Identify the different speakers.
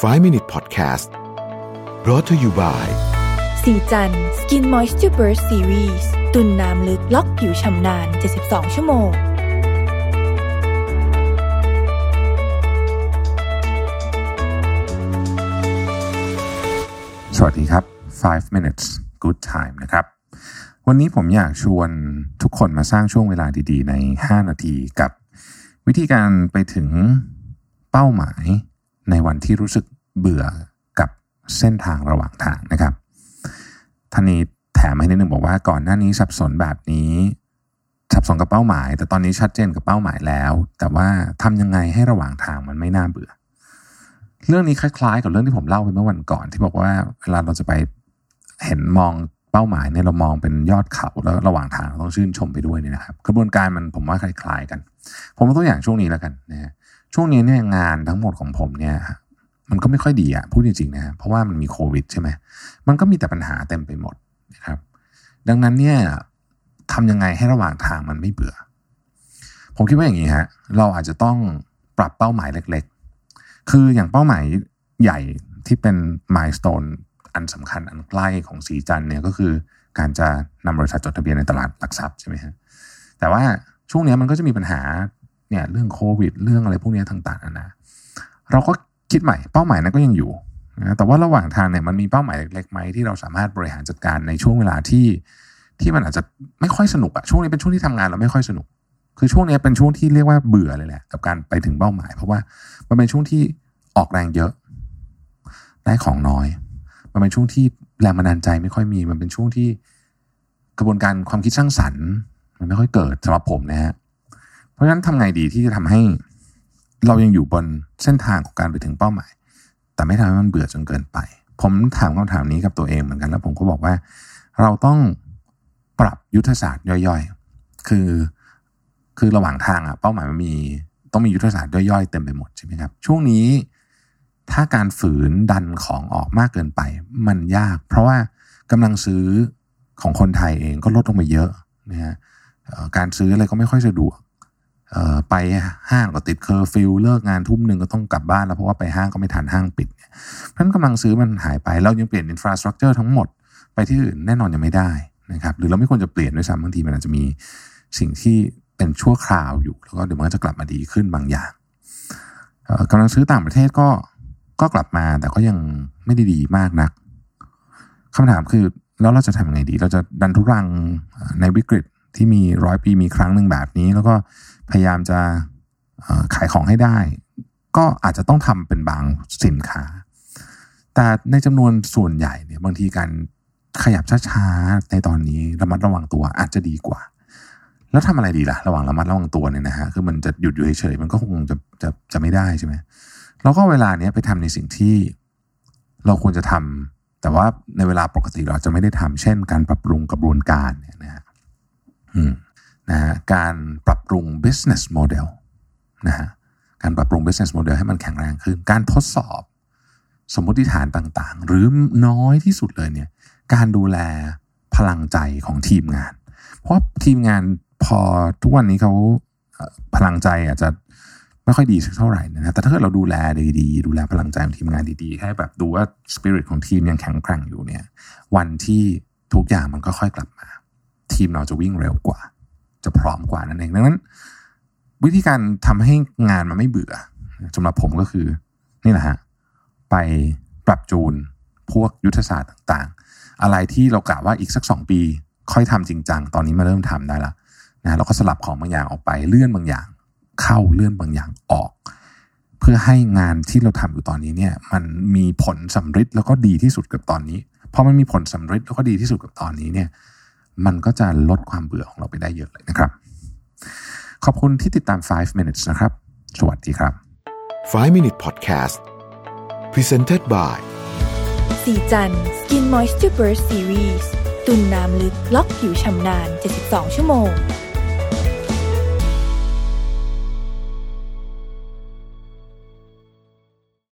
Speaker 1: 5 Minute Podcast brought to you by
Speaker 2: สีจัน Skin Moisture Burst Series ตุนน้ำลึกล็อกผิวชำนาน 72 ชั่วโมง
Speaker 3: สวัสดีครับ 5 minutes good time นะครับ วันนี้ผมอยากชวนทุกคนมาสร้างช่วงเวลาดีๆ ใน 5 นาทีกับ วิธีการไปถึงเป้าหมาย ในวันที่รู้สึกเบื่อกับเส้นทางระหว่างทางนะครับท่านนี้แถมให้นิดนึงบอกว่าก่อนหน้านี้สับสนแบบนี้สับสนกับเป้าหมาย แต่ตอนนี้ชัดเจนกับเป้าหมายแล้ว แต่ว่าทำยังไงให้ระหว่างทางมันไม่น่าเบื่อ เรื่องนี้คล้ายๆ กับเรื่องที่ผมเล่าไปเมื่อวันก่อน ที่บอกว่าเวลาเราจะไปเห็นมองเป้าหมายเนี่ยเรามองเป็นยอดเขาแล้วระหว่างทางเราต้องชื่นชมไปด้วยเนี่ยนะครับ กระบวนการมันผมว่าคล้ายๆกัน ผมเอาตัวอย่างช่วงนี้แล้วกันนะฮะ ช่วงนี้เนี่ยงานทั้งหมดของผมเนี่ยมันก็ไม่ค่อยดีอะพูดจริงๆนะเพราะว่ามันมีโควิดใช่ไหมมันก็มีแต่ปัญหาเต็มไปหมดนะครับ ดังนั้นเนี่ยทำยังไงให้ระหว่างทางมันไม่เบื่อ ผมคิดว่าอย่างนี้ฮะเราอาจจะต้องปรับเป้าหมายเล็กๆ คืออย่างเป้าหมายใหญ่ที่เป็นมายสเตนอันสำคัญอันใกล้ของสีจันเนี่ยก็คือการจะนำบริษัทจดทะเบียนในตลาดหลักทรัพย์ใช่ไหมฮะแต่ว่าช่วงนี้มันก็จะมีปัญหา เนี่ยเรื่องโควิด เรื่องอะไรพวกนี้ต่างๆนะเราก็คิดใหม่เป้าหมายนั้นก็ยังอยู่นะแต่ว่าระหว่างทางเนี่ยมันมีเป้าหมายเล็กๆไหมที่เราสามารถบริหารจัดการในช่วงเวลาที่ที่มันอาจจะไม่ค่อยสนุกอะช่วงนี้เป็นช่วงที่ทำงานเราไม่ค่อยสนุก คือช่วงนี้เป็นช่วงที่เรียกว่าเบื่อเลยแหละกับการไปถึงเป้าหมาย เพราะว่ามันเป็นช่วงที่ออกแรงเยอะ ได้ของน้อย มันเป็นช่วงที่แรงบันดาลใจไม่ค่อยมี มันเป็นช่วงที่กระบวนการความคิดสร้างสรรค์ มันไม่ค่อยเกิดสำหรับผมนะฮะ เพราะฉะนั้นทำไงดีที่จะทำให้ เรายังอยู่บนเส้นทางของการไปถึงเป้าหมาย แต่ไม่ทำให้มันเบื่อจนเกินไป ผมถามคำถามนี้กับตัวเองเหมือนกันแล้วผมก็บอกว่า เราต้องปรับยุทธศาสตร์ย่อยๆ คือคือระหว่างทางอะเป้าหมายมันมีต้องมียุทธศาสตร์ย่อยๆเต็มไปหมดใช่ไหมครับ ช่วงนี้ถ้าการฝืนดันของออกมากเกินไป มันยาก เพราะว่ากำลังซื้อของคนไทยเองก็ลดลงไปเยอะนะฮะการซื้ออะไรก็ไม่ค่อยสะดวก ไปห้างก็ติดเคอร์ฟิวเลิกงานทุ่มหนึ่งก็ต้องกลับบ้านแล้ว เพราะว่าไปห้างก็ไม่ทันห้างปิดเพราะฉะนั้นกำลังซื้อมันหายไปเรายังเปลี่ยน infrastructure ทั้งหมดไปที่อื่นแน่นอนยังไม่ได้นะครับหรือเราไม่ควรจะเปลี่ยนด้วยซ้ำบางทีมันอาจจะมีสิ่งที่เป็นชั่วคราวอยู่ แล้วก็เดี๋ยวมันก็จะกลับมาดีขึ้นบางอย่างกำลังซื้อต่างประเทศก็ก็กลับมาแต่ก็ยังไม่ได้ดีมากนักคำถามคือแล้วเราจะทำยังไงดี เราจะดันทุรังในวิกฤต ที่มีร้อยปีมีครั้งหนึ่งแบบนี้ แล้วก็พยายามจะขายของให้ได้ ก็อาจจะต้องทำเป็นบางสินค้า แต่ในจำนวนส่วนใหญ่เนี่ยบางทีการขยับช้าๆในตอนนี้ระมัดระวังตัวอาจจะดีกว่า แล้วทำอะไรดีล่ะ ระหว่างระมัดระวังตัวเนี่ยนะฮะคือมันจะหยุดอยู่เฉยๆมันก็คงจะจะจะไม่ได้ใช่ไหมเราก็เวลาเนี้ยไปทำในสิ่งที่เราควรจะทำแต่ว่าในเวลาปกติเราจะไม่ได้ทำเช่น การปรับปรุงกระบวนการเนี่ยนะฮะ นะฮะการปรับปรุง business model นะฮะการปรับปรุง business model ให้มันแข็งแรงขึ้น การทดสอบสมมติฐานต่างๆ หรือน้อยที่สุดเลยเนี่ยการดูแลพลังใจของทีมงาน เพราะทีมงานพอทุกวันนี้เขาพลังใจอาจจะไม่ค่อยดีสักเท่าไหร่นะแต่ถ้าเกิดเราดูแลดีๆ ดูแลพลังใจของทีมงานดีๆ ให้แบบดูว่าสปิริตของทีมยังแข็งแกร่งอยู่เนี่ย วันที่ทุกอย่างมันก็ค่อยกลับมา ทีมเราจะวิ่งเร็วกว่า จะพร้อมกว่านั่นเองดังนั้น วิธีการทำให้งานมันไม่เบื่อสำหรับผมก็คือนี่แหละฮะไปปรับจูนพวกยุทธศาสตร์ต่างๆ อะไรที่เรากะว่าอีกสักสองปี ค่อยทำจริงจังตอนนี้มาเริ่มทำได้ละนะเราก็สลับของบางอย่างออกไปเลื่อนบางอย่าง เข้าเลื่อนบางอย่างออก เพื่อให้งานที่เราทำอยู่ตอนนี้เนี่ยมันมีผลสำเร็จแล้วก็ดีที่สุดกับตอนนี้พอมันมีผลสำเร็จแล้วก็ดีที่สุดกับตอนนี้เนี่ย มันก็จะลดความเบื่อของเราไปได้เยอะเลยนะครับ ขอบคุณที่ติดตาม 5 minutes นะครับ สวัสดีครับ
Speaker 1: 5 Minute Podcast Presented by
Speaker 2: สีจัน Skin Moisture Burst Series ตุนน้ำลึกล็อกผิวชำนาน 72 ชั่วโมง